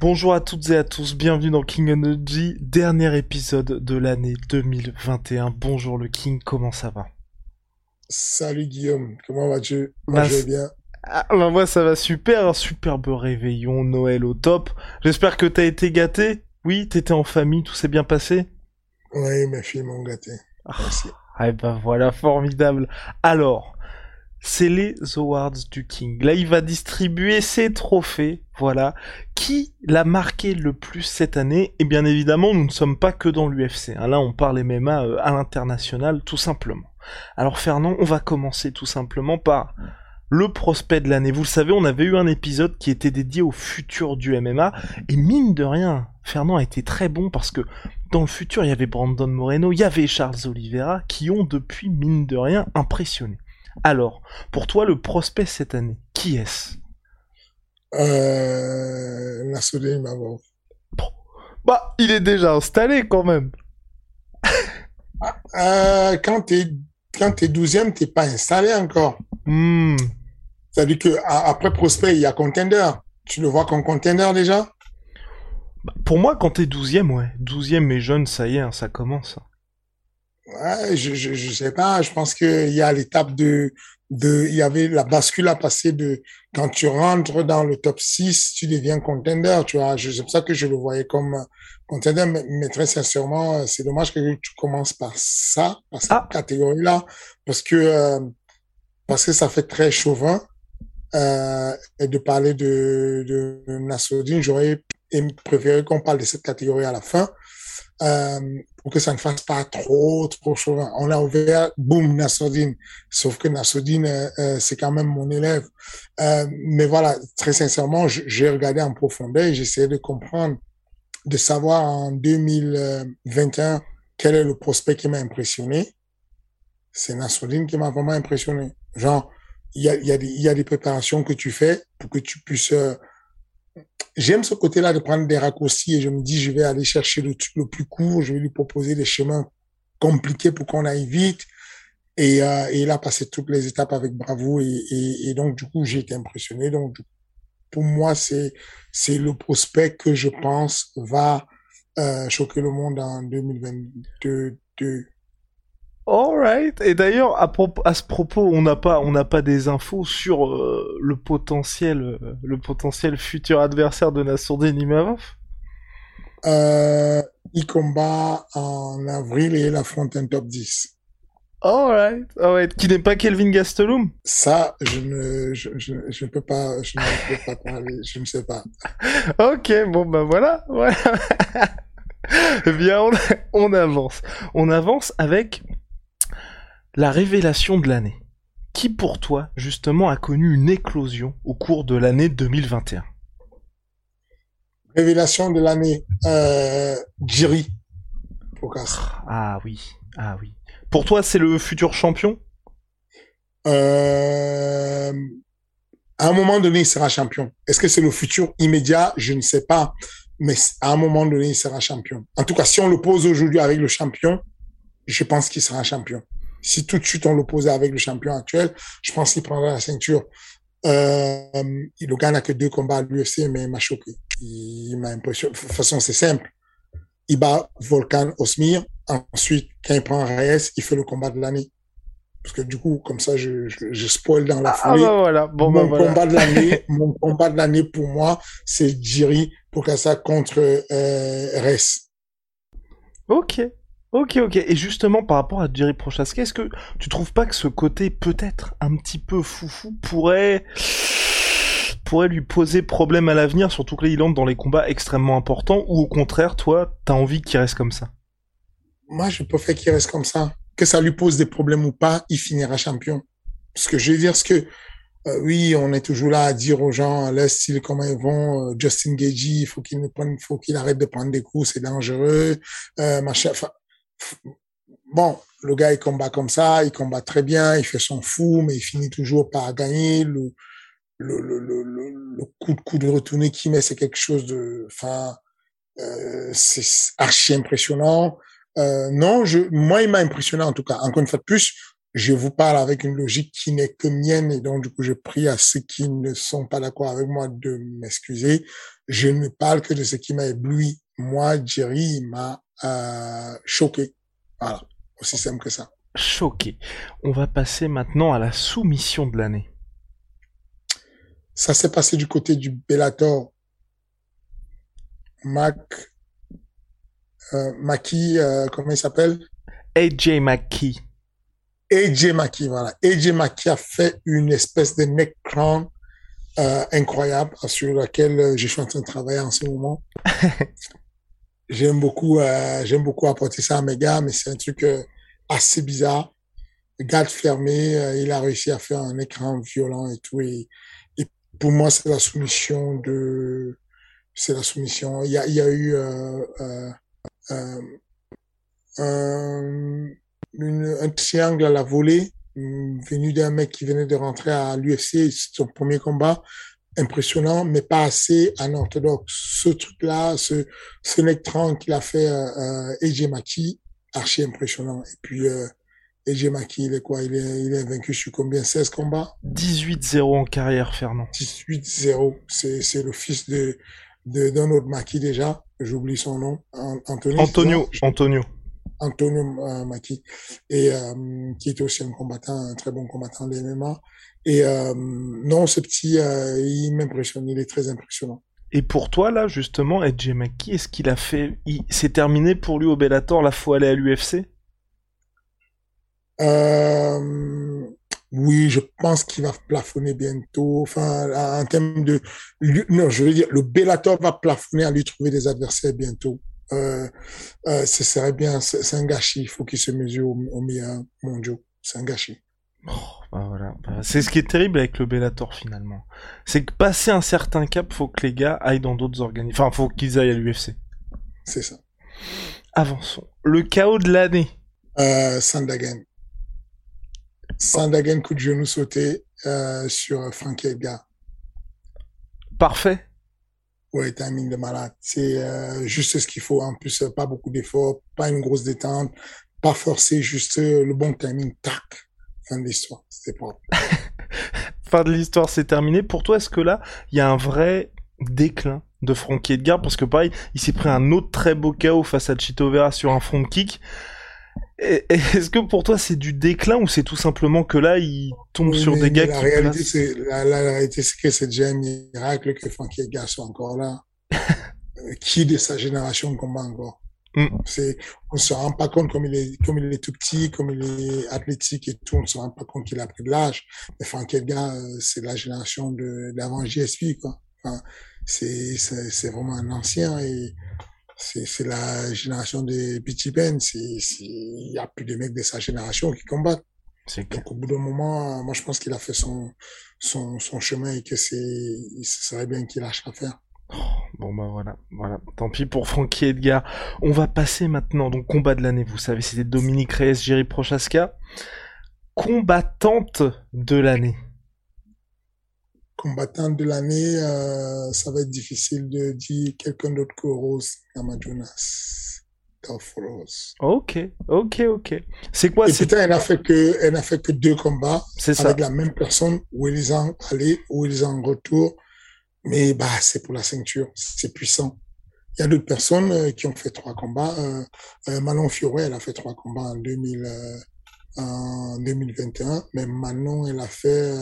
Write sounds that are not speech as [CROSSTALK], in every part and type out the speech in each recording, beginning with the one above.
Bonjour à toutes et à tous, bienvenue dans King Energy, dernier épisode de l'année 2021. Bonjour le King, comment ça va? Salut Guillaume, comment vas-tu? Moi Bah, je vais bien. ah, bah, Moi ça va super, un superbe réveillon, Noël au top. J'espère que t'as été gâté Oui, t'étais en famille, tout s'est bien passé? Oui, mes filles m'ont gâté. Merci. Ah ben voilà, formidable. Alors, c'est les awards du King. Là, il va distribuer ses trophées. Voilà. Qui l'a marqué le plus cette année? Et bien évidemment, nous ne sommes pas que dans l'UFC. hein. Là, on parle MMA euh, à l'international, tout simplement. Alors, Fernand, on va commencer tout simplement par le prospect de l'année. Vous le savez, on avait eu un épisode qui était dédié au futur du MMA. Et mine de rien, Fernand a été très bon parce que dans le futur, il y avait Brandon Moreno, il y avait Charles Oliveira qui ont depuis, mine de rien, impressionné. Alors, pour toi, le prospect cette année, qui est-ce? Euh, Nassoudine Mavov. Bah, il est déjà installé quand même. Euh, quand t'es quand t'es douzième, t'es pas installé encore. Hmm. C'est-à-dire que a- après prospect, il y a contender. Tu le vois comme contender déjà? Bah, pour moi, quand t'es douzième, ouais. Douzième et jeune, ça y est, hein, ça commence. Ouais, je, je, je sais pas. Je pense qu'il y a l'étape de, de, il y avait la bascule à passer de, quand tu rentres dans le top 6, tu deviens contender, tu vois. C'est pour ça que je le voyais comme euh, contender, mais, mais très sincèrement, euh, c'est dommage que tu commences par ça, par cette Ah. catégorie-là, parce que, euh, parce que ça fait très chauvin, euh, et de parler de, de j'aurais préféré qu'on parle de cette catégorie à la fin euh, pour que ça ne fasse pas trop, trop chauvin. On a ouvert, boum, Nassoudine. Sauf que Nassoudine, euh, euh, c'est quand même mon élève. Euh, mais voilà, très sincèrement, j'ai regardé en profondeur et j'essayais de comprendre, de savoir en 2021 quel est le prospect qui m'a impressionné. C'est Nassoudine qui m'a vraiment impressionné. Genre, il y a, y, a y a des préparations que tu fais pour que tu puisses euh, J'aime ce côté-là de prendre des raccourcis et je me dis, je vais aller chercher le plus court, je vais lui proposer des chemins compliqués pour qu'on aille vite. Et, euh, et il a passé toutes les étapes avec bravo et, et, donc du coup j'ai été impressionné. Donc pour moi c'est c'est le prospect que je pense va euh, choquer le monde en 2022. Alright. Et d'ailleurs, à, ce propos, on n'a pas, on n'a pas des infos sur euh, le potentiel, euh, le potentiel futur adversaire de Nassourdine Imavov? Euh, il combat en avril et il affronte un top 10. Alright. Alright. Qui n'est pas Kelvin Gastelum? Ça, je ne, je, je, je ne peux pas, je ne peux pas parler, je ne sais pas. [LAUGHS] Ok, bon bah voilà, [LAUGHS] voilà. Eh bien, on, on avance. On avance avec la révélation de l'année. Qui pour toi, justement, a connu une éclosion au cours de l'année 2021 Révélation de l'année, euh, Jiri. Ah oui, ah oui. Pour toi, c'est le futur champion? Euh, à un moment donné, il sera champion. Est-ce que c'est le futur immédiat? Je ne sais pas. Mais à un moment donné, il sera champion. En tout cas, si on le pose aujourd'hui avec le champion, je pense qu'il sera champion. Si tout de suite on l'oppose avec le champion actuel, je pense qu'il prendra la ceinture. Euh, le gars n'a que deux combats à l'UFC, mais il m'a choqué. Il m'a impressionné. De toute façon, c'est simple. Il bat Volkan Osmir. Ensuite, quand il prend Reyes, il fait le combat de l'année. Parce que du coup, comme ça, je, je, je spoil dans la Ah foulée. bah voilà, bon bah mon voilà. combat de l'année, [LAUGHS] mon combat de l'année pour moi, c'est Jiri Pokasa contre euh, Reyes. Ok, Ok, ok. Et justement, par rapport à Jerry Prochaska, est-ce que tu trouves pas que ce côté peut-être un petit peu foufou pourrait pourrait lui poser problème à l'avenir, surtout que là il entre dans les combats extrêmement importants, ou au contraire, toi, t'as envie qu'il reste comme ça? Moi, je préfère qu'il reste comme ça. Que ça lui pose des problèmes ou pas, il finira champion. Ce que je veux dire, c'est que euh, oui, on est toujours là à dire aux gens, laisse style comment ils vont, euh, Justin Gagey, il faut qu'il faut qu'il arrête de prendre des coups, c'est dangereux, euh, machin. Enfin, bon, le gars il combat comme ça, il combat très bien, il fait son fou, mais il finit toujours par gagner. Le, le, le, le, le coup de coup de retourné qu'il met, c'est quelque chose de, enfin, euh, c'est archi impressionnant. Euh, non, je, moi, il m'a impressionné en tout cas. Encore une fois de plus, je vous parle avec une logique qui n'est que mienne et donc du coup je prie à ceux qui ne sont pas d'accord avec moi de m'excuser. Je ne parle que de ce qui m'a ébloui. Moi, Jerry, m'a euh, choqué. Voilà, aussi simple que ça. Choqué. On va passer maintenant à la soumission de l'année. Ça s'est passé du côté du Bellator. Mac, euh, Maki, euh, comment il s'appelle? AJ McKee. AJ Maki, voilà. AJ Maki a fait une espèce de neck crown euh, incroyable sur laquelle je suis en train de travailler en ce moment. [LAUGHS] j'aime beaucoup, euh, j'aime beaucoup apporter ça à mes gars, mais c'est un truc euh, assez bizarre. Garde fermé, euh, il a réussi à faire un écran violent et tout. Et, et pour moi, c'est la soumission de, c'est la soumission. Il y a, il y a eu un une, un triangle à la volée venu d'un mec qui venait de rentrer à l'UFC, son premier combat, impressionnant, mais pas assez anorthodoxe. Ce truc-là, ce, ce neck qu'il a fait euh, AJ Maki, archi impressionnant. Et puis euh, AJ Maki, il est quoi? Il est, il est vaincu sur combien? 16 combats? 18-0 en carrière, Fernand. 18-0. C'est, c'est le fils de, de d'un autre Maki déjà. J'oublie son nom. Antonio. Antonio. Antonio. Antonio euh, Maki, et euh, qui est aussi un combattant, un très bon combattant de MMA. Et euh, non, ce petit, euh, il m'impressionne, il est très impressionnant. Et pour toi, là, justement, Edge Maki, est-ce qu'il a fait... Il... C'est terminé pour lui au Bellator, la fois aller à l'UFC euh, Oui, je pense qu'il va plafonner bientôt. Enfin, en termes de... Non, je veux dire, le Bellator va plafonner à lui trouver des adversaires bientôt euh, euh, ce serait bien, c'est un gâchis. Il faut qu'il se mesure au, au meilleur mondiaux. C'est un gâchis. Oh, bah voilà. Bah, c'est ce qui est terrible avec le Bellator finalement. C'est que passer un certain cap, faut que les gars aillent dans d'autres organismes. Enfin, faut qu'ils aillent à l'UFC. C'est ça. Avançons. Le chaos de l'année. Euh, Sandagen. Sandagen, coup de genou sauté euh, sur Frankie Edgar. Parfait. Ouais, timing de malade. C'est euh, juste ce qu'il faut. En plus, pas beaucoup d'efforts, pas une grosse détente, pas forcer, juste le bon timing. Tac. Fin de l'histoire. C'était propre. [LAUGHS] fin de l'histoire, c'est terminé. Pour toi, est-ce que là, il y a un vrai déclin de Frankie Edgar? Parce que pareil, il s'est pris un autre très beau KO face à Chito Vera sur un front kick. Est-ce que pour toi c'est du déclin ou c'est tout simplement que là il tombe oui, sur des gars la qui réalité, c'est la, la, réalité c'est que c'est déjà un miracle que Frankie Edgar soit encore là. [LAUGHS] qui de sa génération combat encore? Mm. C'est on se rend pas compte comme il est comme il est tout petit, comme il est athlétique et tout, on se rend pas compte qu'il a pris de l'âge. Mais Frankie Edgar c'est la génération de d'avant JSP quoi. Enfin, c'est c'est vraiment un ancien et c'est la génération des Pitchy Ben. Il y a plus de mecs de sa génération qui combattent. Donc au bout d'un moment, moi je pense qu'il a fait son, son, son chemin et que c'est, ce serait bien qu'il lâche à faire. Oh, bon bah voilà, voilà. Tant pis pour Frankie Edgar. On va passer maintenant, donc combat de l'année, vous savez, c'était Dominique Reyes, Jerry Prochaska. Combattante de l'année combattante de l'année, euh, ça va être difficile de dire quelqu'un d'autre que Rose. Rose. Ok, ok, ok. C'est quoi Et putain, elle n'a fait que, elle n'a fait que deux combats C'est avec ça. la même personne où ils ont allé, où ils ont retour. Mais bah, c'est pour la ceinture, c'est puissant. Il y a d'autres personnes euh, qui ont fait trois combats. Euh, euh, Manon Fioré, elle a fait trois combats en 2000. Euh, en 2021, mais Manon, elle a fait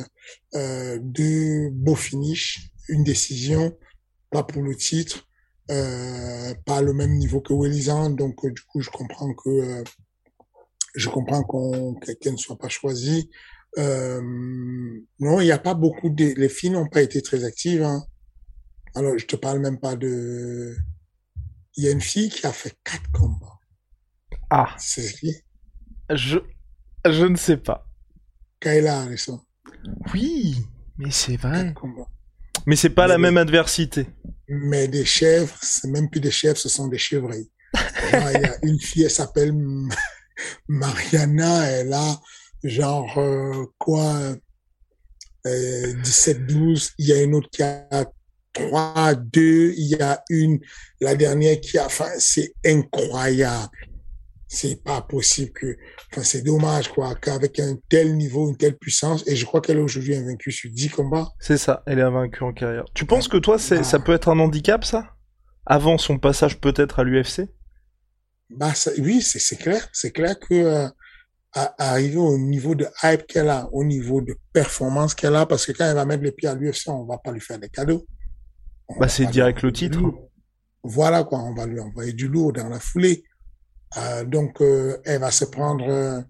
euh, deux beaux finishes, une décision, pas pour le titre, pas le même niveau que Wellizan, donc du coup je comprends que je comprends qu'on quelqu'un ne soit pas choisi. Euh, non, il n'y a pas beaucoup de les filles n'ont pas été très actives. Hein. Alors je te parle même pas de. Il y a une fille qui a fait quatre combats. Ah. C'est qui Je je ne sais pas. Kayla Harrison. Oui, mais c'est vrai. Quatre combats. Mais c'est pas Mais la même adversité. Mais des chèvres, c'est même plus des chèvres, ce sont des chevreuils. [LAUGHS] Il y a une fille, elle s'appelle Mariana, elle a genre euh, quoi, euh, 17-12. Il y a une autre qui a 3-2. Il y a une, la dernière qui a, enfin, c'est incroyable. C'est pas possible que, enfin, c'est dommage, quoi, qu'avec un tel niveau, une telle puissance, et je crois qu'elle est aujourd'hui invaincue sur 10 combats. C'est ça, elle est invaincue en carrière. Tu penses que toi, c'est, Ah. ça peut être un handicap, ça? Avant son passage peut-être à l'UFC Bah, ça- oui, c'est c'est clair. C'est clair que euh, à- arriver au niveau de hype qu'elle a, au niveau de performance qu'elle a, parce que quand elle va mettre les pieds à l'UFC, on va pas lui faire des cadeaux. On Bah, va c'est direct le titre. Voilà quoi, on va lui envoyer du lourd dans la foulée. Euh, donc, euh, elle va se prendre euh,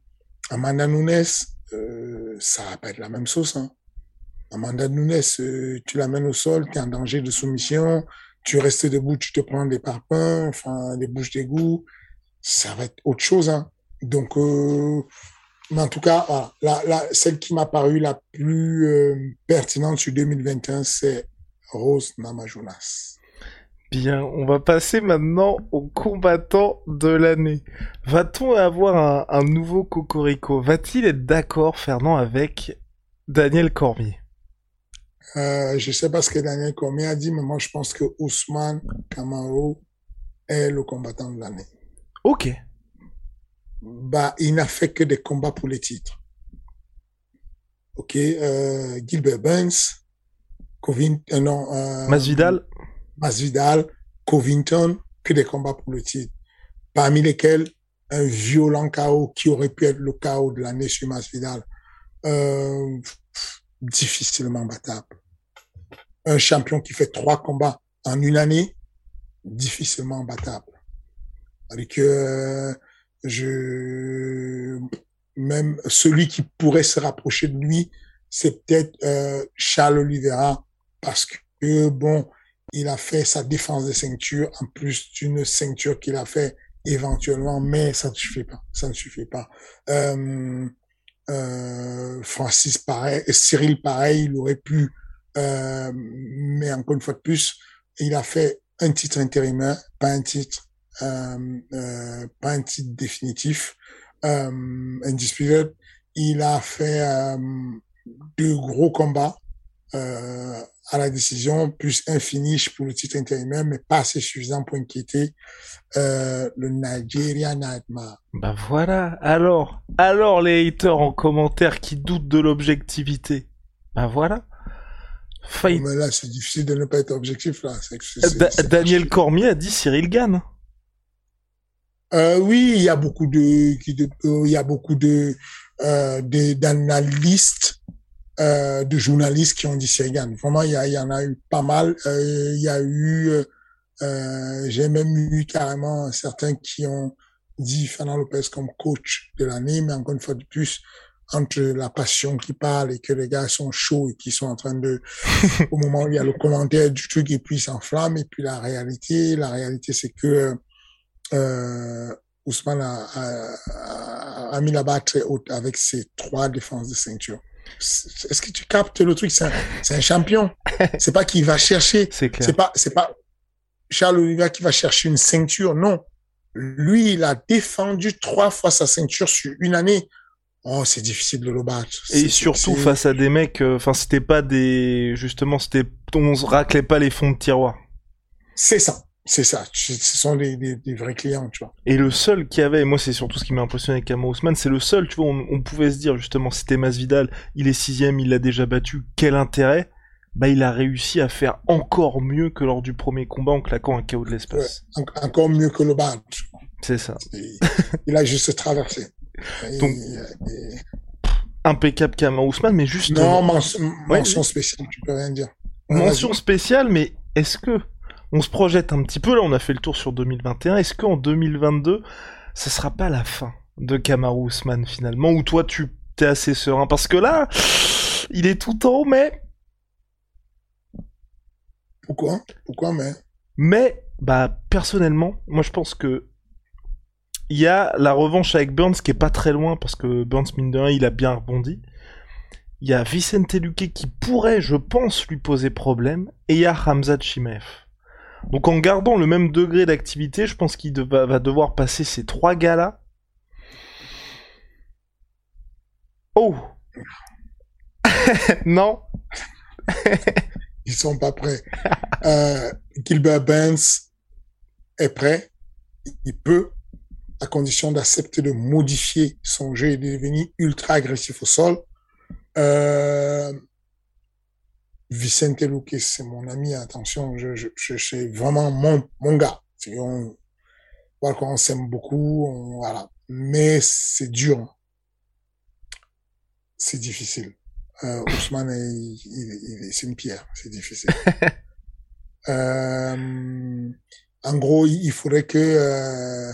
Amanda Nunes. Euh, ça va pas être la même sauce. Hein. Amanda Nunes, euh, tu l'amènes au sol, tu es en danger de soumission, tu restes debout, tu te prends des parpaings, enfin des bouches d'égout ça va être autre chose. Hein. Donc, euh, mais en tout cas, voilà, la, la, celle qui m'a paru la plus euh, pertinente sur 2021, c'est Rose Namajunas. Bien, on va passer maintenant au combattant de l'année. Va-t-on avoir un, un nouveau Cocorico? Va-t-il être d'accord, Fernand, avec Daniel Cormier? Euh, je sais pas ce que Daniel Cormier a dit, mais moi, je pense que Ousmane Kamaro est le combattant de l'année. Ok. Bah, il n'a fait que des combats pour les titres. Ok, euh, Gilbert Burns, Covin, euh, non, euh, Masvidal Masvidal, Covington, que des combats pour le titre. Parmi lesquels un violent chaos qui aurait pu être le chaos de l'année sur Masvidal. Euh, difficilement battable. Un champion qui fait trois combats en une année, difficilement battable. Avec euh, je même celui qui pourrait se rapprocher de lui, c'est peut-être euh, Charles Oliveira parce que bon, il a fait sa défense de ceinture en plus d'une ceinture qu'il a fait éventuellement, mais ça ne suffit pas. Ça ne suffit pas. Euh, euh, Francis pareil, Cyril pareil, il aurait pu, euh, mais encore une fois de plus, il a fait un titre intérimaire, pas un titre, pas un titre définitif, euh, undisputed. Il a fait euh, deux gros combats euh, à la décision, plus un finish pour le titre intérimaire, mais pas assez suffisant pour inquiéter euh, le Nigeria Nightmare. Bah voilà, alors, alors les haters en commentaire qui doutent de l'objectivité. Bah voilà. Fight. Mais là, c'est difficile de ne pas être objectif, là. Da- Daniel. Cormier a dit Cyril Gann. Euh, oui, il y a beaucoup de, de- euh, il y a beaucoup de, euh, de- d'analystes, euh, de journalistes qui ont dit Sergan. Vraiment, il y, a, il y en a eu pas mal. Euh, il y a eu, j'ai même eu carrément certains qui ont dit Fernand Lopez comme coach de l'année, mais encore une fois de plus, entre la passion qui parle et que les gars sont chauds et qui sont en train de, [LAUGHS] au moment où il y a le commentaire du truc et puis ils s'enflamment et puis la réalité, la réalité c'est que, euh, Ousmane a, a, a- a mis la barre très haute avec ses trois défenses de ceinture. Est-ce que tu captes le truc? C'est un, un champion. [LAUGHS] C'est pas qu'il va chercher. C'est pas, c'est pas Charles Oliveira qui va chercher une ceinture. Non. Lui, il a défendu trois fois sa ceinture sur une année. Oh, c'est difficile de le battre. Et surtout face à des mecs, euh, enfin c'était pas des, justement c'était, on se raclait pas les fonds de tiroir. C'est ça. C'est ça. Ce sont des, des, des vrais clients, tu vois. Et le seul qui avait, moi c'est surtout ce qui m'a impressionné avec Kama Ousmane, c'est le seul, tu vois, on, on pouvait se dire justement, c'était Masvidal, il est sixième, il l'a déjà battu, quel intérêt? Bah il a réussi à faire encore mieux que lors du premier combat en claquant un KO de l'espace. En- encore mieux que le battre. C'est ça. Et Il a juste traversé. Et- Donc, et- Impeccable Kama Ousmane, mais justement... non, mention, spéciale, tu peux rien dire. Mention spéciale, mais est-ce que on se projette un petit peu, là on a fait le tour sur 2021, est-ce qu'en 2022, ça sera pas la fin de Kamaru Usman finalement, ou toi tu t'es assez serein? Parce que là, il est tout en mais... Pourquoi? Pourquoi mais Mais, bah personnellement, moi je pense que il y a la revanche avec Burns qui est pas très loin, parce que Burns, mine de rien, il a bien rebondi. Il y a Vicente Luque qui pourrait, je pense, lui poser problème, et il y a Hamza Chimaev. Donc en gardant le même degré d'activité, je pense qu'il va devoir passer ces trois gars-là. Oh [LAUGHS] Non Ils sont pas prêts. Euh, Gilbert Burns est prêt. Il peut, à condition d'accepter de modifier son jeu et de devenir ultra agressif au sol. Euh, Vicente Luque, c'est mon ami, attention, je, je, je c'est vraiment mon, mon gars. On, voilà, on s'aime beaucoup, on, voilà. Mais c'est dur. C'est difficile. Euh, Ousmane, il, il, il, c'est une pierre, c'est difficile. [LAUGHS] euh, en gros, il faudrait que euh,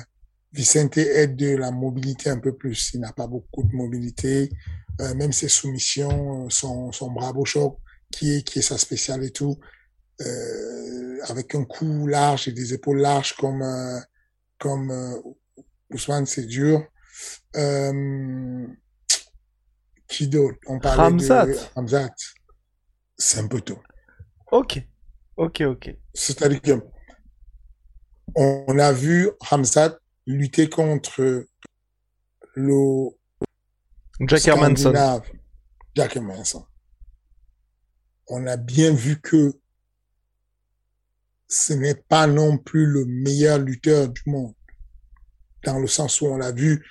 Vicente ait de la mobilité un peu plus. Il n'a pas beaucoup de mobilité. Euh, même ses soumissions, son, son bravo choc, qui est, qui est sa spéciale et tout, euh, avec un cou large et des épaules larges comme, euh, comme euh, Ousmane, c'est dur. Qui d'autre? On parlait Ramzat. de Ramzat. C'est un peu tôt. Ok, ok, ok. C'est-à-dire que on a vu Ramzat lutter contre le Jack Hermanson. Jack Hermanson. On a bien vu que ce n'est pas non plus le meilleur lutteur du monde. Dans le sens où on l'a vu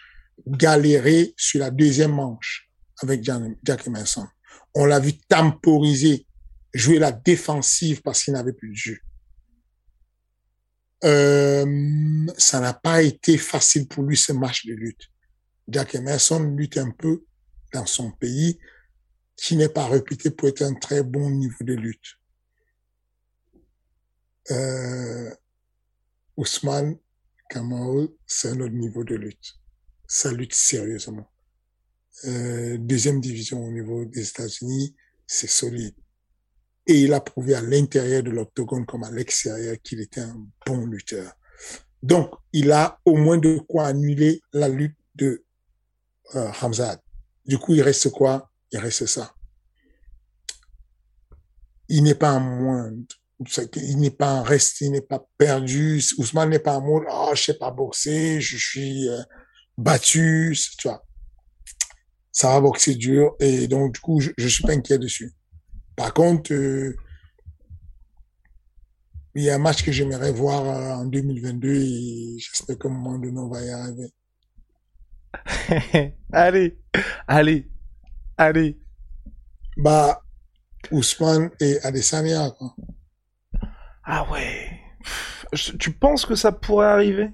galérer sur la deuxième manche avec Jack Hermanson. On l'a vu temporiser, jouer la défensive parce qu'il n'avait plus de jeu. Euh, ça n'a pas été facile pour lui ce match de lutte. Jack Emerson lutte un peu dans son pays qui n'est pas réputé pour être un très bon niveau de lutte. Euh, Ousmane Kamau, c'est un autre niveau de lutte. Ça lutte sérieusement. Euh, deuxième division au niveau des États-Unis, c'est solide. Et il a prouvé à l'intérieur de l'octogone comme à l'extérieur qu'il était un bon lutteur. Donc, il a au moins de quoi annuler la lutte de euh, Hamzat. Du coup, il reste quoi? Il reste ça. Il n'est pas en moindre. Il n'est pas en reste, il n'est pas perdu. Ousmane n'est pas en mode, oh, je sais pas boxer, je suis euh, battu, tu vois. Ça va boxer dur et donc, du coup, je, je suis pas inquiet dessus. Par contre, euh, il y a un match que j'aimerais voir euh, en 2022 et j'espère qu'à un moment donné, on va y arriver. [LAUGHS] allez, allez, allez. Bah, Ousmane et Adesanya, quoi. Ah ouais. Tu penses que ça pourrait arriver?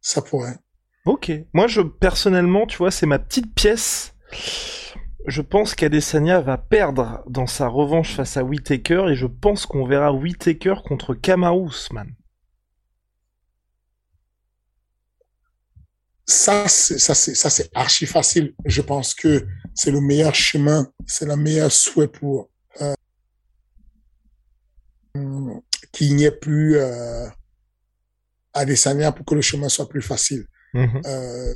Ça pourrait. Ok. Moi, je personnellement, tu vois, c'est ma petite pièce. Je pense qu'Adesanya va perdre dans sa revanche face à Whitaker et je pense qu'on verra Whitaker contre Kamaru Usman. Ça, c'est, ça, c'est, ça, c'est archi facile. Je pense que c'est le meilleur chemin, c'est le meilleur souhait pour euh, qu'il n'y ait plus euh, Adesanya pour que le chemin soit plus facile. Mhm. Euh,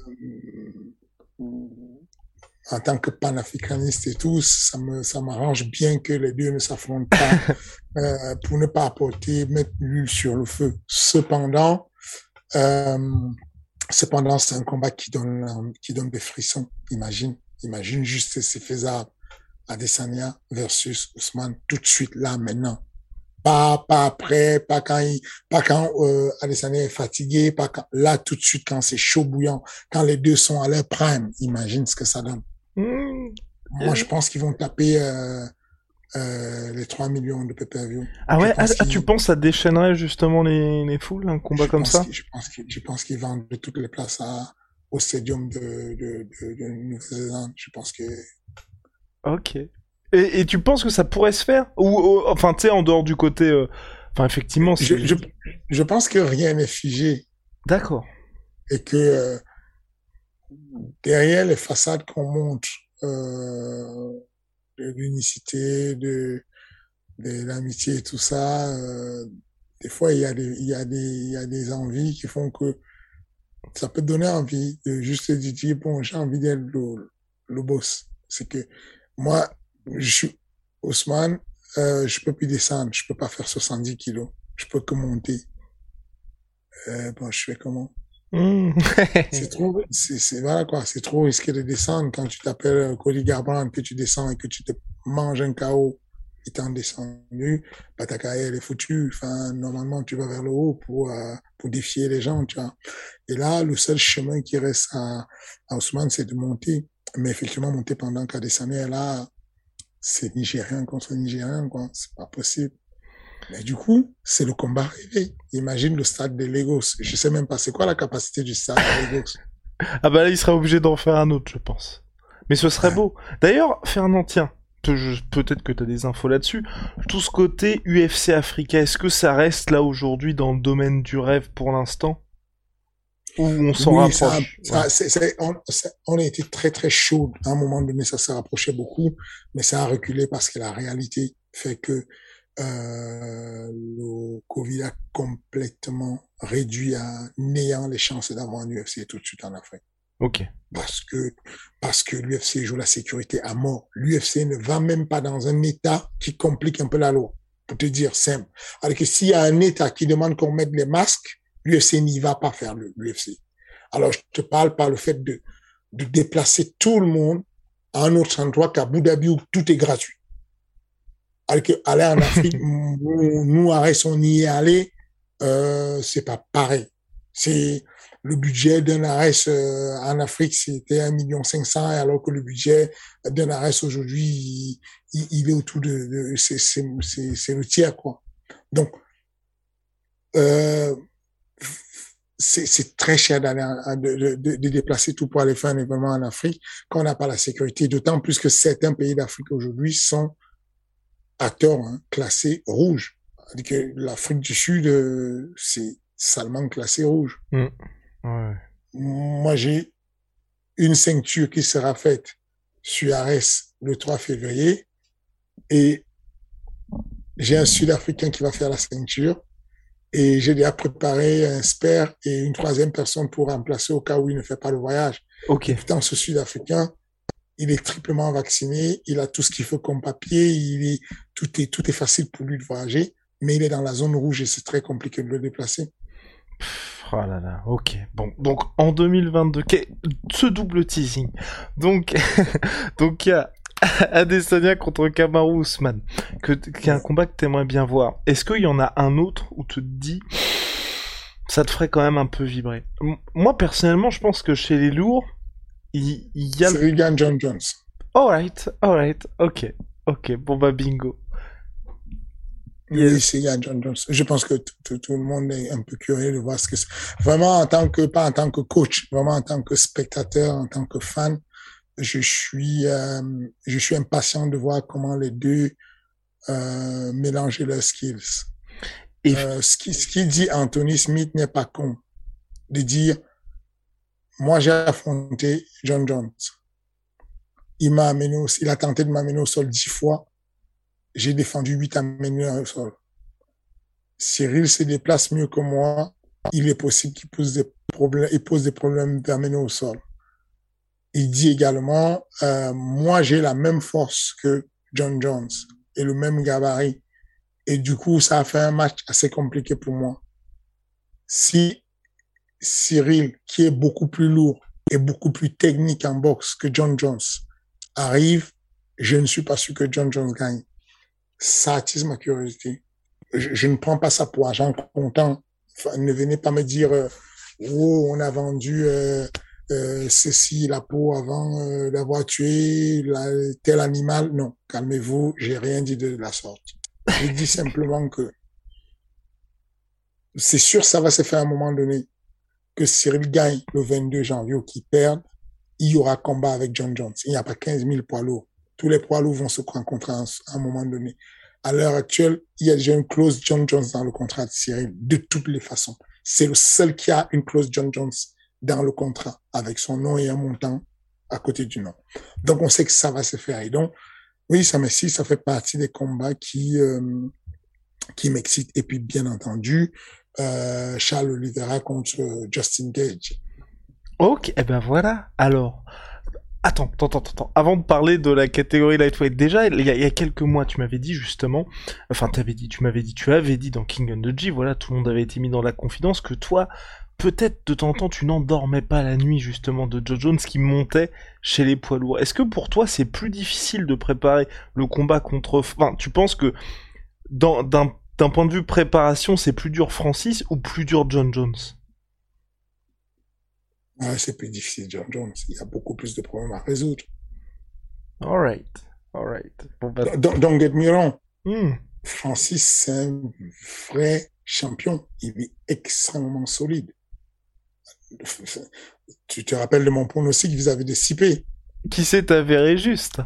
en tant que panafricaniste et tout, ça me ça m'arrange bien que les deux ne s'affrontent pas [LAUGHS] euh, pour ne pas apporter mettre l'huile sur le feu. Cependant, euh, cependant c'est un combat qui donne qui donne des frissons. Imagine, imagine juste si c'est faisable. Adesanya versus Ousmane tout de suite là maintenant. Pas pas après, pas quand il, pas quand euh, Adesanya est fatigué, pas quand, là tout de suite quand c'est chaud bouillant, quand les deux sont à leur prime. Imagine ce que ça donne. Mmh. Moi, je pense qu'ils vont taper euh, euh, les 3 millions de pay-per-view. Ah ouais, ah, ah, tu penses que ça déchaînerait justement les, les foules, un combat je comme ça Je pense qu'ils je pense qu'ils vendent toutes les places à, au stadium de, de, de, de Nouvelle-Zélande. Je pense que Ok. Et, tu penses que ça pourrait se faire Ou, enfin, tu sais, en dehors du côté... Euh, enfin, effectivement... Je, je, je, pense que rien n'est figé. D'accord. Et que euh, derrière les façades qu'on montre de l'unicité, de, de l'amitié et tout ça, euh, des fois, il y, a des, il, y a des, il y a des envies qui font que ça peut donner envie de juste dire, bon, j'ai envie d'être le, le boss. C'est que moi, je suis Ousmane, euh, je peux plus descendre, je peux pas faire 70 kilos, je peux que monter. Euh, bon, je fais comment? Mmh. C'est trop, [LAUGHS] c'est voilà quoi, c'est trop risqué de descendre quand tu t'appelles Cody Garbrandt, que tu descends et que tu te manges un chaos étant descendu, bah, ta carrière est foutue. Enfin, normalement, tu vas vers le haut pour, euh, pour défier les gens, tu vois. Et là, le seul chemin qui reste à, à Ousmane, c'est de monter. Mais effectivement, monter pendant qu'à descendre, là, c'est Nigérien contre Nigérien, quoi. C'est pas possible. Mais du coup, c'est le combat rêvé. Imagine le stade de Lagos. Je sais même pas, c'est quoi la capacité du stade de Lagos? [LAUGHS] Ah bah là, il sera obligé d'en faire un autre, je pense. Mais ce serait beau. D'ailleurs, Fernand, tiens, peut-être que tu as des infos là-dessus. Tout ce côté UFC Africa, est-ce que ça reste là aujourd'hui dans le domaine du rêve pour l'instant? Ou on s'en rapproche? on, a été très très chaud. À un moment donné, ça s'est rapproché beaucoup, mais ça a reculé parce que la réalité fait que euh, Covid a complètement réduit à néant les chances d'avoir un UFC tout de suite en Afrique. Ok. Parce que, parce que l'UFC joue la sécurité à mort. L'UFC ne va même pas dans un état qui complique un peu la loi. Pour te dire simple. Alors que s'il y a un état qui demande qu'on mette les masques, l'UFC n'y va pas faire l'UFC. Alors, je te parle par le fait de, de déplacer tout le monde à un autre endroit qu'à Abu Dhabi où tout est gratuit. Alors que aller en Afrique, nous, à on y est allé, euh, c'est pas pareil. C'est, le budget d'un ARS euh, en Afrique, c'était un million cinq cents, alors que le budget d'un ARS aujourd'hui, il, est autour de, de c'est le tiers, quoi. Donc, euh, c'est très cher d'aller de, de, de, déplacer tout pour aller faire un événement en Afrique quand on n'a pas la sécurité. D'autant plus que certains pays d'Afrique aujourd'hui sont à tort hein, classés rouges. que l'Afrique du Sud, euh, c'est salement classé rouge. Mmh. Moi, j'ai une ceinture qui sera faite sur Arès le 3 février et j'ai un Sud-Africain qui va faire la ceinture et j'ai déjà préparé un spare et une troisième personne pour remplacer au cas où il ne fait pas le voyage. Ok. Pourtant, ce Sud-Africain, il est triplement vacciné, il a tout ce qu'il faut comme papier, tout est, facile pour lui de voyager, mais il est dans la zone rouge et c'est très compliqué de le déplacer. Oh là là, ok. Bon, donc en 2022, ce double teasing. Donc, [LAUGHS] donc il y a [LAUGHS] Adesanya contre Kamaru Usman, qui est un combat que t'aimerais bien voir. Est-ce qu'il y en a un autre où tu te dis, ça te ferait quand même un peu vibrer? Moi, personnellement, je pense que chez les lourds, il, y a... C'est John Jones. Alright, alright, ok, ok, bon bah bingo. Oui, c'est Yann John Jones. Je pense que tout le monde est un peu curieux de voir ce que c'est. Vraiment, en tant que, pas en tant que coach, vraiment en tant que spectateur, en tant que fan, je suis, euh, je suis impatient de voir comment les deux euh, mélanger leurs skills. Et euh, ce qui, ce qui dit Anthony Smith n'est pas con. De dire, moi j'ai affronté John Jones. Il m'a amené, il a tenté de m'amener au sol dix fois j'ai défendu huit amenés au sol. Cyril se déplace mieux que moi. Il est possible qu'il pose des problèmes, il pose des problèmes d'amener au sol. Il dit également, euh, moi j'ai la même force que John Jones et le même gabarit. Et du coup, ça a fait un match assez compliqué pour moi. Si Cyril, qui est beaucoup plus lourd et beaucoup plus technique en boxe que John Jones, arrive, je ne suis pas sûr que John Jones gagne ça attise ma curiosité. Je, ne prends pas ça pour argent comptant. ne venez pas me dire, euh, oh, on a vendu euh, euh, ceci, la peau avant d'avoir tué tel animal. Non, calmez-vous, j'ai rien dit de la sorte. Je dis simplement que c'est sûr ça va se faire à un moment donné. Que Cyril gagne le 22 janvier ou qu'il perde, il y aura combat avec John Jones. Il n'y a pas 15 000 poids lourds. tous les poids lourds vont se rencontrer à un moment donné. À l'heure actuelle, il y a déjà une clause John Jones dans le contrat de Cyril, de toutes les façons. C'est le seul qui a une clause John Jones dans le contrat, avec son nom et un montant à côté du nom. Donc, on sait que ça va se faire. Et donc, oui, ça m'excite, ça fait partie des combats qui, euh, qui m'excitent. Et puis, bien entendu, euh, Charles Oliveira contre Justin Gage. Ok, et eh ben voilà. Alors, Attends, attends, attends, attends. Avant de parler de la catégorie lightweight, déjà, il y a, quelques mois, tu m'avais dit justement, enfin, t'avais dit, tu m'avais dit, tu avais dit dans King and the G, voilà, tout le monde avait été mis dans la confidence que toi, peut-être de temps en temps, tu n'endormais pas la nuit justement de Joe Jones qui montait chez les poids lourds. Est-ce que pour toi, c'est plus difficile de préparer le combat contre, enfin, tu penses que d'un point de vue préparation, c'est plus dur Francis ou plus dur John Jones? c'est plus difficile, John Jones. Il y a beaucoup plus de problèmes à résoudre. Alright, alright. Bah, don't, get me wrong. Hmm. Francis, c'est un vrai champion. Il est extrêmement solide. Tu te rappelles de mon pronostic vis-à-vis de Cipé. Qui s'est avéré juste.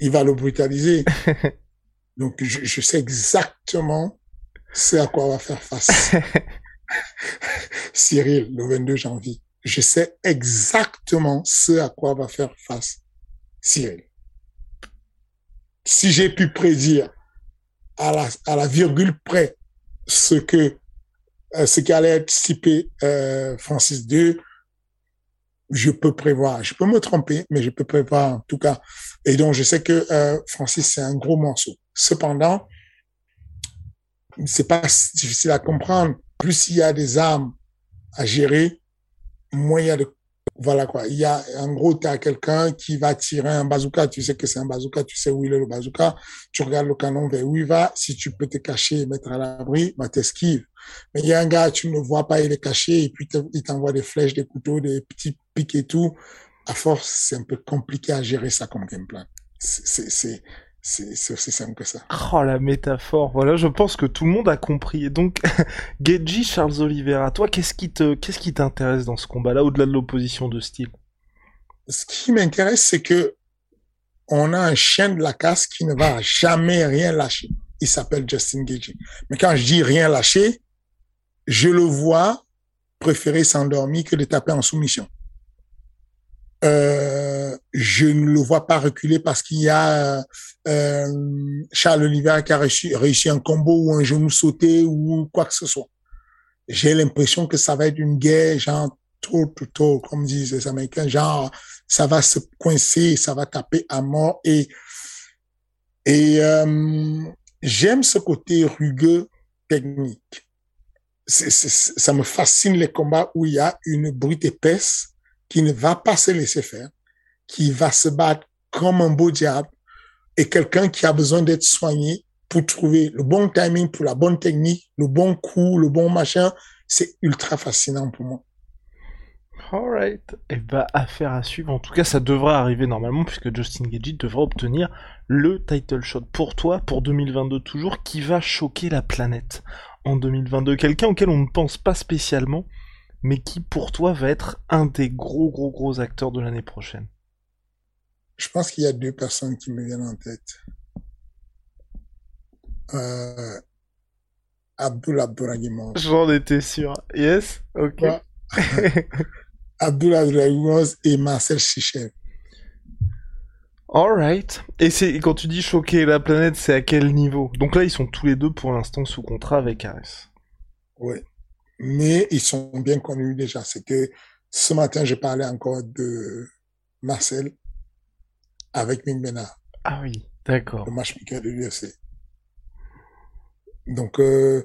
Il va le brutaliser. [LAUGHS] Donc, je, je sais exactement ce à quoi on va faire face. [LAUGHS] [LAUGHS] Cyril, le 22 janvier je sais exactement ce à quoi va faire face Cyril. Si j'ai pu prédire à la, à la virgule près ce que euh, ce qui allait être cipé euh, Francis II, je peux prévoir. Je peux me tromper, mais je peux prévoir en tout cas. Et donc, je sais que euh, Francis, c'est un gros morceau. Cependant, c'est pas difficile à comprendre. Plus il y a des armes à gérer, moyen de voilà quoi. Il y a, en gros, tu as quelqu'un qui va tirer un bazooka. Tu sais que c'est un bazooka. Tu sais où il est le bazooka. Tu regardes le canon vers où il va. Si tu peux te cacher et mettre à l'abri, bah, t'esquives. Mais il y a un gars, tu ne vois pas, il est caché et puis il t'envoie des flèches, des couteaux, des petits pics et tout. À force, c'est un peu compliqué à gérer ça comme gameplay. C'est, c'est, c'est aussi simple que ça. Oh la métaphore, voilà, je pense que tout le monde a compris. Et donc, [LAUGHS] Geji, Charles Oliveira, toi, qu'est-ce qui te, qu'est-ce qui t'intéresse dans ce combat-là, au-delà de l'opposition de style? Ce qui m'intéresse, c'est que on a un chien de la casse qui ne va jamais rien lâcher. Il s'appelle Justin Geji. Mais quand je dis rien lâcher, je le vois préférer s'endormir que de taper en soumission. Euh, je ne le vois pas reculer parce qu'il y a euh, Charles Oliver qui a réussi, réussi, un combo ou un genou sauté ou quoi que ce soit. J'ai l'impression que ça va être une guerre genre trop, trop, trop, comme disent les Américains, genre ça va se coincer, ça va taper à mort et et euh, j'aime ce côté rugueux technique. Ça me fascine les combats où il y a une brute épaisse qui ne va pas se laisser faire, qui va se battre comme un beau diable et quelqu'un qui a besoin d'être soigné pour trouver le bon timing, pour la bonne technique, le bon coup, le bon machin. C'est ultra fascinant pour moi. Alright. Et bah, ben, affaire à suivre. En tout cas, ça devrait arriver normalement, puisque Justin Gagey devrait obtenir le title shot. Pour toi, pour 2022 toujours, qui va choquer la planète en 2022 Quelqu'un auquel on ne pense pas spécialement, mais qui pour toi va être un des gros gros gros acteurs de l'année prochaine? Je pense qu'il y a deux personnes qui me viennent en tête. Euh, Abdullah J'en étais sûr. Yes, ok. Ouais. [LAUGHS] Abdullah et Marcel Chichev. Alright. Et c'est quand tu dis choquer la planète, c'est à quel niveau? Donc là, ils sont tous les deux pour l'instant sous contrat avec Ares. Oui mais ils sont bien connus déjà. C'est que ce matin, j'ai parlé encore de Marcel avec Ming Ah oui, d'accord. Le matchmaker de l'UFC. Donc, euh...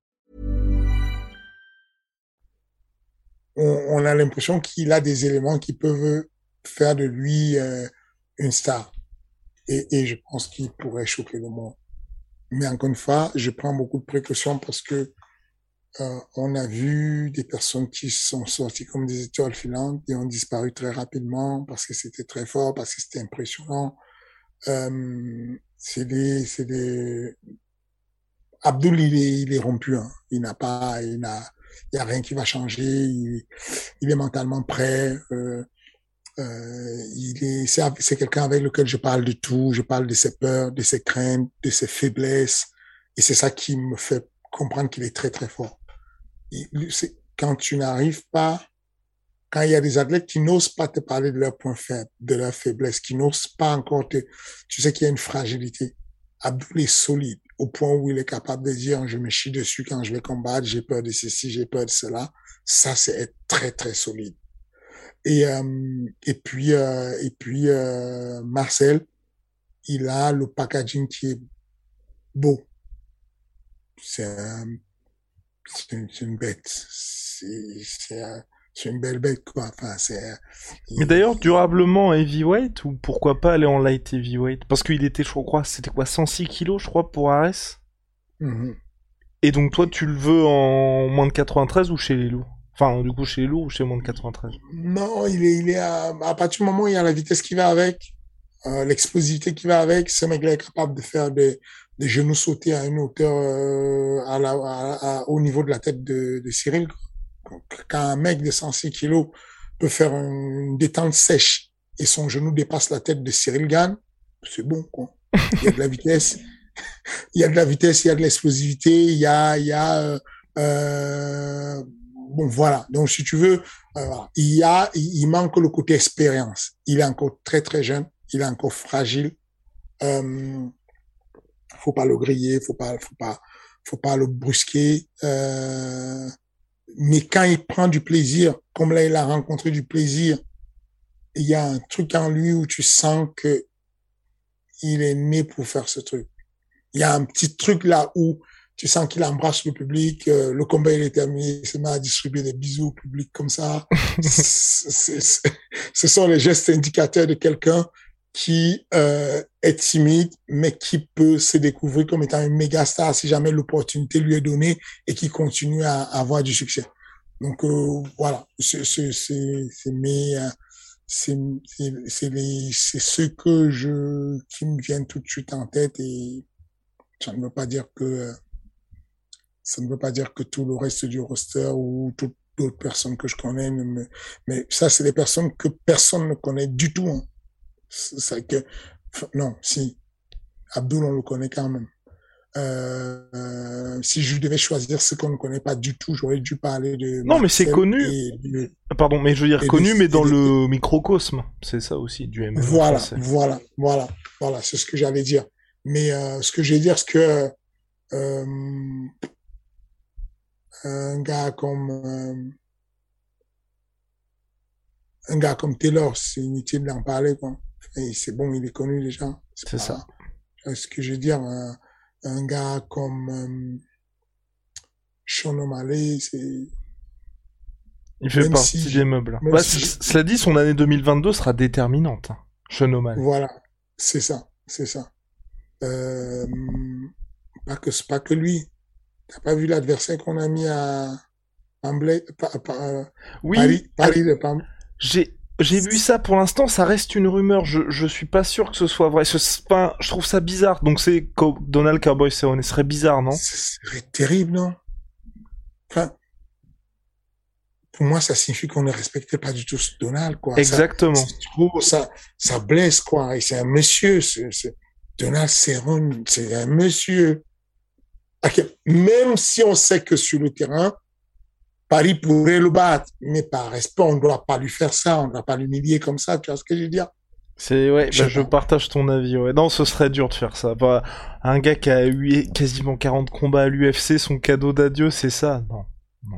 On, a l'impression qu'il a des éléments qui peuvent faire de lui euh, une star. Et, je pense qu'il pourrait choquer le monde. Mais encore une fois, je prends beaucoup de précautions parce que euh, on a vu des personnes qui sont sorties comme des étoiles filantes et ont disparu très rapidement parce que c'était très fort, parce que c'était impressionnant. Euh, c'est des, c'est des. Abdul, il est, il est rompu. Hein. Il n'a pas, il n'a, il y a rien qui va changer. Il, est mentalement prêt. Euh, euh, il est, c'est, quelqu'un avec lequel je parle de tout. Je parle de ses peurs, de ses craintes, de ses faiblesses, et c'est ça qui me fait comprendre qu'il est très très fort. quand tu n'arrives pas, quand il y a des athlètes qui n'osent pas te parler de leurs points faibles, de leurs faiblesses, qui n'osent pas encore te, tu sais qu'il y a une fragilité. Abdul est solide au point où il est capable de dire je me chie dessus quand je vais combattre, j'ai peur de ceci, j'ai peur de cela. Ça, c'est être très très solide. Et euh, et puis euh, et puis euh, Marcel, il a le packaging qui est beau. C'est c'est une, bête. C'est c'est une belle bête quoi. Enfin c'est. Mais d'ailleurs durablement heavyweight ou pourquoi pas aller en light heavyweight? Parce qu'il était je crois c'était quoi 106 kilos je crois pour Ares? Mm-hmm. Et donc toi tu le veux en moins de 93 ou chez les loups? Enfin, du coup, chez les lourds ou chez moins de 93 Non, il est, il est à, à partir du moment où il y a la vitesse qui va avec, euh, l'explosivité qui va avec, ce mec-là est capable de faire des, des genoux sautés à une hauteur euh, à la, à, au niveau de la tête de, de Cyril. Quand un mec de 106 kilos peut faire une détente sèche et son genou dépasse la tête de Cyril Gann, c'est bon, quoi. Il y a de la vitesse, il y a de la vitesse, il y a de l'explosivité, il y a, il y a euh, euh bon, voilà. Donc, si tu veux, euh, il y a, il manque le côté expérience. Il est encore très, très jeune. Il est encore fragile. Euh, faut pas le griller, faut pas, faut pas, le brusquer. Mais quand il prend du plaisir, comme là, il a rencontré du plaisir, il y a un truc en lui où tu sens que il est né pour faire ce truc. Il y a un petit truc là où tu sens qu'il embrasse le public, euh, le combat il est terminé, il se met à distribuer des bisous au public comme ça. [LAUGHS] ce sont les gestes indicateurs de quelqu'un qui euh, est timide, mais qui peut se découvrir comme étant une méga star si jamais l'opportunité lui est donnée et qui continue à, avoir du succès. Donc euh, voilà, c'est mes c'est c'est ce que je qui me viennent tout de suite en tête et ça ne veut pas dire que ça ne veut pas dire que tout le reste du roster ou toutes d'autres personnes que je connais, mais, mais ça, c'est des personnes que personne ne connaît du tout. Hein. C'est que, non, si, Abdul, on le connaît quand même. Euh, si je devais choisir ce qu'on ne connaît pas du tout, j'aurais dû parler de. Non, mais c'est connu. Pardon, mais je veux dire connu, mais dans le microcosme. C'est ça aussi, du MMA. Voilà, voilà, voilà, voilà, c'est ce que j'allais dire. Mais euh, ce que je vais dire, c'est que euh, un gars comme euh, un gars comme Taylor, c'est inutile d'en parler quoi. C'est bon, il est connu déjà. C'est ça. Ce que je veux dire, un, un gars comme euh, Sean O'Malley, c'est il fait partie des meubles. Bah, Cela dit, son année 2022 sera déterminante. Hein. Sean O'Malley. Voilà, c'est ça, c'est ça. Euh, pas que c'est pas que lui. T'as pas vu l'adversaire qu'on a mis à Pamblay, euh, oui, Paris, Paris de Pamblay. J'ai j'ai vu ça pour l'instant, ça reste une rumeur. Je, je suis pas sûr que ce soit vrai. Ce, pas, je trouve ça bizarre. Donc c'est Donald Cowboy Cerrone. Ce serait bizarre, non? Ce serait terrible, non? Enfin, pour moi, ça signifie qu'on ne respectait pas du tout ce Donald, quoi. Exactement. Ça, ça, ça blesse, quoi. Et c'est un monsieur. Donald Cerrone, c'est un monsieur. Même si on sait que sur le terrain, Paris pourrait le battre, mais par respect, on ne doit pas lui faire ça, on ne doit pas l'humilier comme ça, tu vois ce que je veux dire? C'est ouais, je, bah, je partage ton avis. Ouais. Non, ce serait dur de faire ça. Bah, un gars qui a eu quasiment 40 combats à l'UFC, son cadeau d'adieu, c'est ça? Non. non.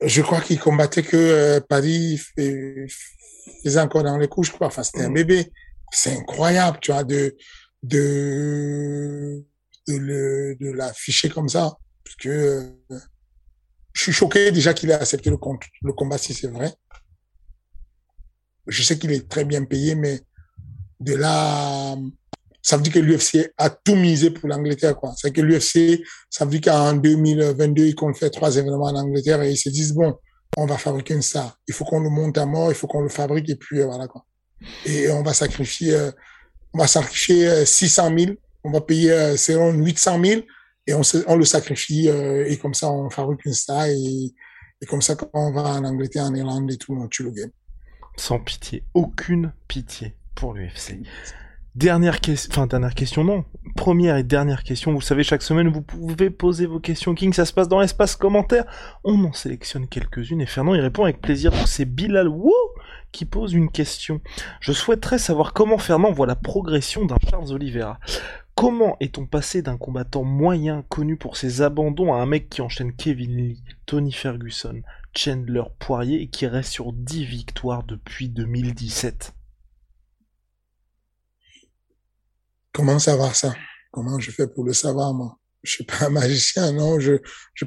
Je crois qu'il combattait que euh, Paris faisait encore dans les couches, quoi. Enfin, c'était un mm. bébé. C'est incroyable, tu vois, de de de, le, de l'afficher comme ça, parce que euh, je suis choqué déjà qu'il ait accepté le, combat si c'est vrai. je sais qu'il est très bien payé, mais de là, ça veut dire que l'UFC a tout misé pour l'Angleterre, quoi. C'est que l'UFC, ça veut dire qu'en 2022, ils comptent faire trois événements en Angleterre et ils se disent, bon, on va fabriquer une star. Il faut qu'on le monte à mort, il faut qu'on le fabrique et puis euh, voilà, quoi. Et on va sacrifier, euh, on va sacrifier 600 euh, 000, on va payer, c'est 800 000 et on, le sacrifie et comme ça, on fabrique une star et, comme ça, quand on va en Angleterre, en Irlande et tout, on tue le game. Sans pitié, aucune pitié pour l'UFC. Dernière question, enfin dernière question non, première et dernière question. Vous savez, chaque semaine vous pouvez poser vos questions King, ça se passe dans l'espace commentaire. On en sélectionne quelques-unes et Fernand y répond avec plaisir. C'est Bilal Woo qui pose une question. Je souhaiterais savoir comment Fernand voit la progression d'un Charles Oliveira. Comment est-on passé d'un combattant moyen connu pour ses abandons à un mec qui enchaîne Kevin Lee, Tony Ferguson, Chandler Poirier et qui reste sur 10 victoires depuis 2017 Comment savoir ça? Comment je fais pour le savoir, moi? Je suis pas un magicien, non? Je,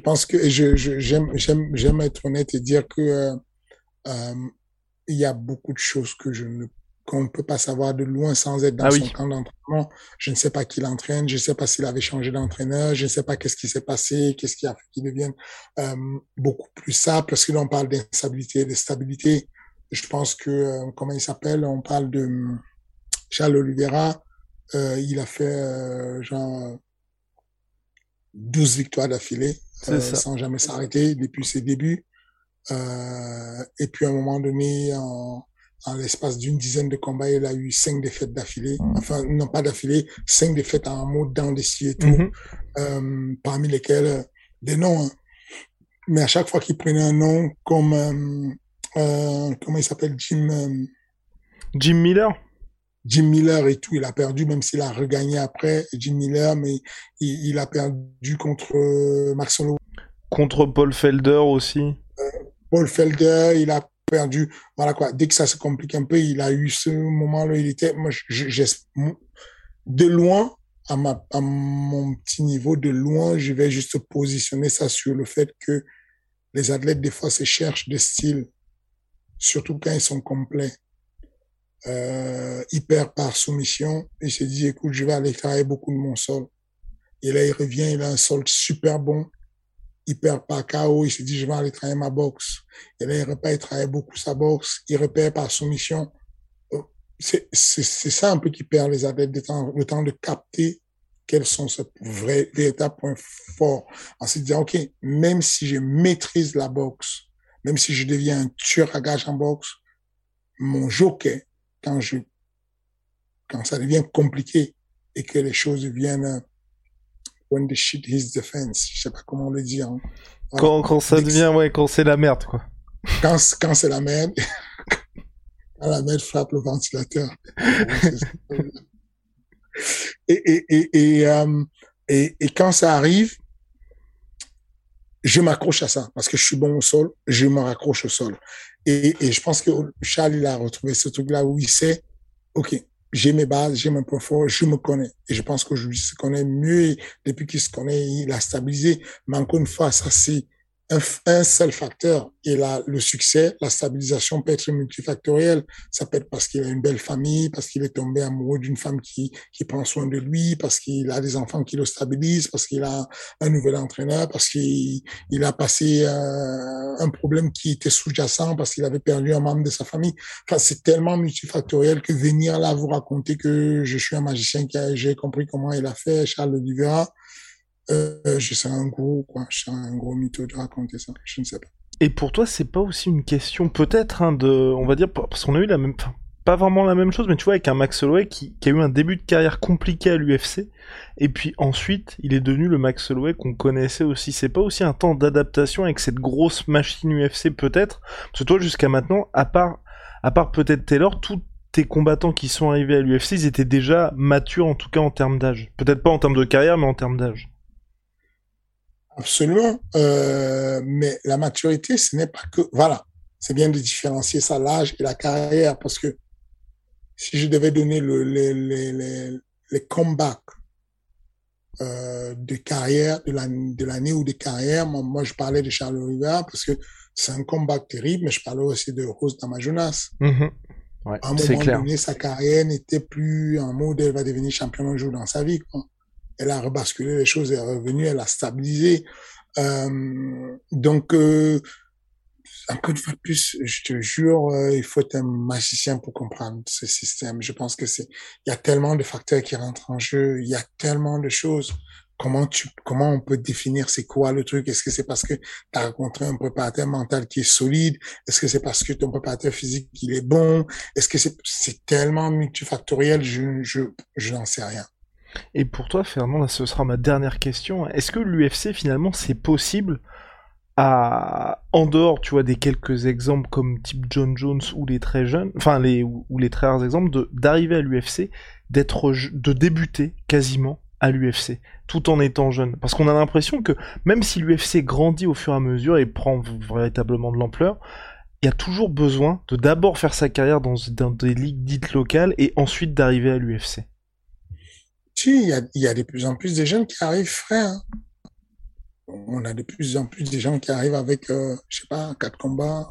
pense que j'aime, être honnête et dire que euh, euh, y a beaucoup de choses que je ne qu'on ne peut pas savoir de loin sans être dans ah son camp d'entraînement. Je ne sais pas qui l'entraîne, je ne sais pas s'il avait changé d'entraîneur, je ne sais pas qu'est-ce qui s'est passé, qu'est-ce qui a fait qu'il devienne euh, beaucoup plus stable, parce que là, on parle d'instabilité, de stabilité. Je pense que, euh, comment il s'appelle, on parle de Charles Oliveira, euh, il a fait euh, genre 12 victoires d'affilée euh, sans jamais s'arrêter depuis ses débuts. et puis à un moment donné, en, en l'espace d'une dizaine de combats, il a eu cinq défaites d'affilée. Mmh. Enfin, non pas d'affilée, cinq défaites en mode dans des et tout, mmh. euh, parmi lesquels des noms. Hein. Mais à chaque fois qu'il prenait un nom comme, euh, comment il s'appelle, Jim... Jim Miller? Jim Miller et tout, il a perdu, même s'il a regagné après, Jim Miller, mais il, il a perdu contre euh, Max Holloway. Contre Paul Felder aussi. Euh, Paul Felder, il a perdu. Voilà quoi. Dès que ça se complique un peu, il a eu ce moment-là. Il était, moi, je, de loin, à, ma, à mon petit niveau, de loin, je vais juste positionner ça sur le fait que les athlètes, des fois, se cherchent des styles, surtout quand ils sont complets euh, il perd par soumission. Il se dit, écoute, je vais aller travailler beaucoup de mon sol. Et là, il revient, il a un sol super bon. Il perd par KO. Il se dit, je vais aller travailler ma boxe. Et là, il repère, il travaille beaucoup sa boxe. Il repère par soumission. C'est, ça un peu qui perd les adeptes le temps, de capter quels sont ses vrais, véritables points forts. En se disant, OK, même si je maîtrise la boxe, même si je deviens un tueur à gage en boxe, mon joker, quand je, quand ça devient compliqué et que les choses deviennent when the shit hits the fence, je sais pas comment le dire. Hein. Quand, quand ça devient, ouais, quand c'est la merde, quoi. Quand, quand c'est la merde, [LAUGHS] quand la merde frappe le ventilateur. [LAUGHS] et, et, et, et, euh, et, et quand ça arrive, je m'accroche à ça parce que je suis bon au sol, je me raccroche au sol. Et, et je pense que Charles, il a retrouvé ce truc-là où il sait, OK, j'ai mes bases, j'ai mes points forts, je me connais. Et je pense que je se connais mieux. depuis qu'il se connaît, il a stabilisé. Mais encore une fois, ça, c'est un, seul facteur et là, le succès, la stabilisation peut être multifactorielle. Ça peut être parce qu'il a une belle famille, parce qu'il est tombé amoureux d'une femme qui, qui prend soin de lui, parce qu'il a des enfants qui le stabilisent, parce qu'il a un nouvel entraîneur, parce qu'il il a passé euh, un problème qui était sous-jacent, parce qu'il avait perdu un membre de sa famille. Enfin, c'est tellement multifactoriel que venir là vous raconter que je suis un magicien qui a, j'ai compris comment il a fait, Charles Oliveira, euh, je serais un gros, quoi. Je serais un gros mytho de raconter ça. Je ne sais pas. Et pour toi, c'est pas aussi une question, peut-être, hein, de, on va dire, parce qu'on a eu la même, pas vraiment la même chose, mais tu vois, avec un Max Holloway qui, qui a eu un début de carrière compliqué à l'UFC, et puis ensuite, il est devenu le Max Holloway qu'on connaissait aussi. C'est pas aussi un temps d'adaptation avec cette grosse machine UFC, peut-être, parce que toi, jusqu'à maintenant, à part, à part peut-être Taylor, tous tes combattants qui sont arrivés à l'UFC, ils étaient déjà matures, en tout cas en termes d'âge. Peut-être pas en termes de carrière, mais en termes d'âge. Absolument. Euh, mais la maturité, ce n'est pas que... Voilà, c'est bien de différencier ça, l'âge et la carrière, parce que si je devais donner le, les, les, les, les comebacks euh, de carrière, de l'année de ou de carrière, moi, moi, je parlais de Charles Oliveira parce que c'est un comeback terrible, mais je parlais aussi de Rose Damajunas. Mm-hmm. Ouais, à un moment clair. donné, sa carrière n'était plus en mode elle va devenir champion un jour dans sa vie. Quoi. Elle a rebasculé les choses, elle est revenue, elle a stabilisé. Euh, donc, euh, encore une fois de plus, je te jure, euh, il faut être un magicien pour comprendre ce système. Je pense que c'est, il y a tellement de facteurs qui rentrent en jeu, il y a tellement de choses. Comment tu, comment on peut définir c'est quoi le truc? Est-ce que c'est parce que tu as rencontré un préparateur mental qui est solide? Est-ce que c'est parce que ton préparateur physique il est bon? Est-ce que c'est, c'est tellement multifactoriel? Je, je, je n'en sais rien. Et pour toi, Fernand, là, ce sera ma dernière question. Est-ce que l'UFC, finalement, c'est possible en dehors, tu vois, des quelques exemples comme type John Jones ou les très jeunes, enfin, ou, les très rares exemples, d'arriver à l'UFC, d'être, de débuter quasiment à l'UFC, tout en étant jeune? Parce qu'on a l'impression que même si l'UFC grandit au fur et à mesure et prend véritablement de l'ampleur, il y a toujours besoin de d'abord faire sa carrière dans des ligues dites locales et ensuite d'arriver à l'UFC. Si, il y a, il y a de plus en plus de jeunes qui arrivent frais. hein. On a de plus en plus de gens qui arrivent avec, euh, je sais pas, quatre combats,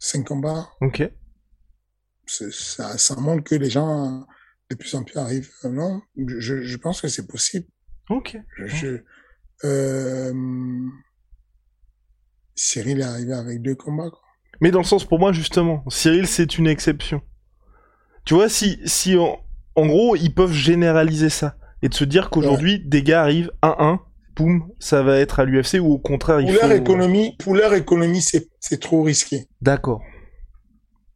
cinq combats. Ok. Ça, ça montre que les gens de plus en plus arrivent. Euh, non, je, je pense que c'est possible. Ok. Je, euh, Cyril est arrivé avec deux combats. quoi. Mais dans le sens, pour moi, justement, Cyril, c'est une exception. Tu vois, si, si en, en gros, ils peuvent généraliser ça et de se dire qu'aujourd'hui, des gars arrivent 1-1, boum, ça va être à l'UFC ou au contraire, il Pour faut... leur économie, pour leur économie, c'est trop risqué. D'accord.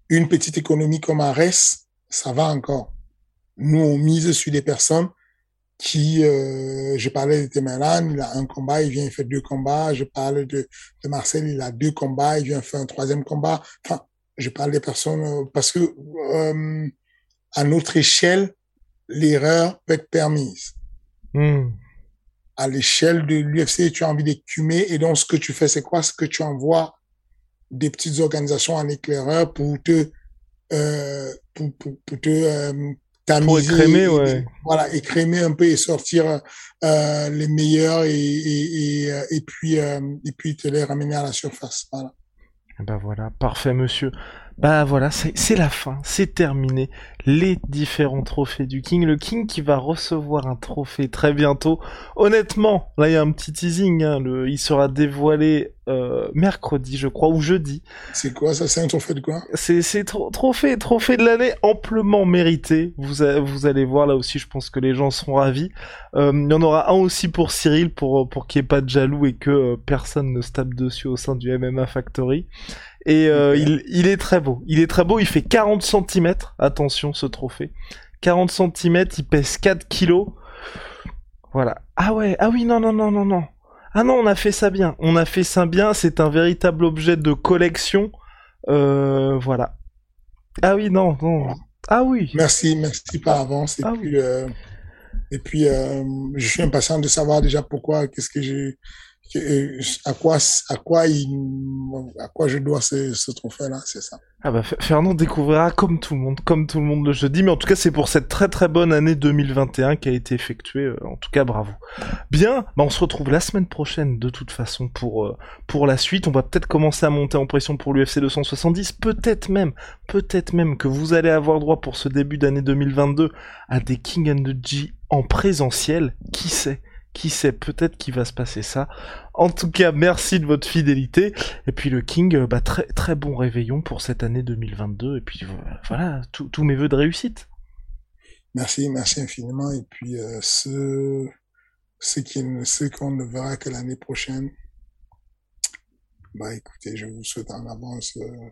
une petite économie comme Ares, ça va encore. Nous, on mise sur des personnes qui, euh, je parlais de Temelan, il a un combat, il vient, il fait deux combats. Je parle de, de Marcel, il a deux combats, il vient faire un troisième combat. Enfin, je parle des personnes euh, parce que euh, à notre échelle, l'erreur peut être permise. Hmm. À l'échelle de l'UFC, tu as envie d'écumer et donc ce que tu fais, c'est quoi? Ce que tu envoies des petites organisations en éclaireur pour te euh, pour, pour, pour te euh, tamiser écrémer, et- ouais. voilà écrémer un peu et sortir euh, les meilleurs et et, et, euh, et puis euh, et puis te les ramener à la surface voilà Bah voilà, parfait, monsieur. Bah voilà, c'est la fin, c'est terminé. Les différents trophées du King. Le King qui va recevoir un trophée très bientôt. Honnêtement, là il y a un petit teasing. hein, le, il sera dévoilé euh, mercredi, je crois, ou jeudi. c'est quoi ça? C'est un trophée de quoi? C'est c'est tro- trophée, trophée de l'année amplement mérité. Vous, a- vous allez voir là aussi, je pense que les gens seront ravis. Euh, il y en aura un aussi pour Cyril pour pour qu'il n'y ait pas de jaloux et que euh, personne ne se tape dessus au sein du MMA Factory. Et euh, il, il est très beau. Il est très beau. Il fait 40 cm. Attention, ce trophée. 40 cm. Il pèse 4 kilos. Voilà. Ah ouais. Ah oui. Non, non, non, non, non. Ah non, on a fait ça bien. On a fait ça bien. C'est un véritable objet de collection. Euh, voilà. Ah oui, non, non. Ah oui. merci merci par avance et Ah puis euh, et puis euh, je suis impatient de savoir déjà pourquoi qu'est-ce que j'ai à quoi à quoi à quoi je dois ce, ce trophée là c'est ça. Ah bah Fernand découvrira comme tout le monde, comme tout le monde le jeudi, mais en tout cas c'est pour cette très très bonne année 2021 qui a été effectuée, euh, en tout cas bravo. Bien, bah on se retrouve la semaine prochaine de toute façon pour euh, pour la suite, on va peut-être commencer à monter en pression pour l'UFC 270, peut-être même, peut-être même que vous allez avoir droit pour ce début d'année 2022 à des King and the G en présentiel, qui sait? Qui sait, peut-être qu'il va se passer ça. En tout cas, merci de votre fidélité. Et puis le King, euh, bah, très très bon réveillon pour cette année 2022. Et puis euh, voilà, tous mes vœux de réussite. Merci, merci infiniment. Et puis, euh, ceux, ceux qui ne, ceux qu'on ne verra que l'année prochaine, bah, écoutez, je vous souhaite en avance, euh,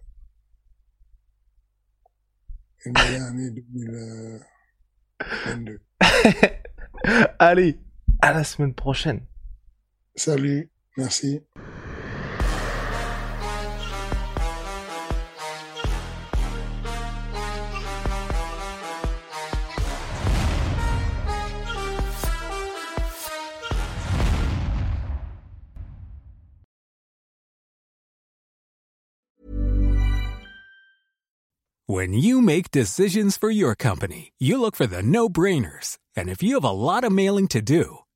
une meilleure année 2022. [LAUGHS] Allez, à la semaine prochaine. Salut, merci. When you make decisions for your company, you look for the no brainers. And if you have a lot of mailing to do,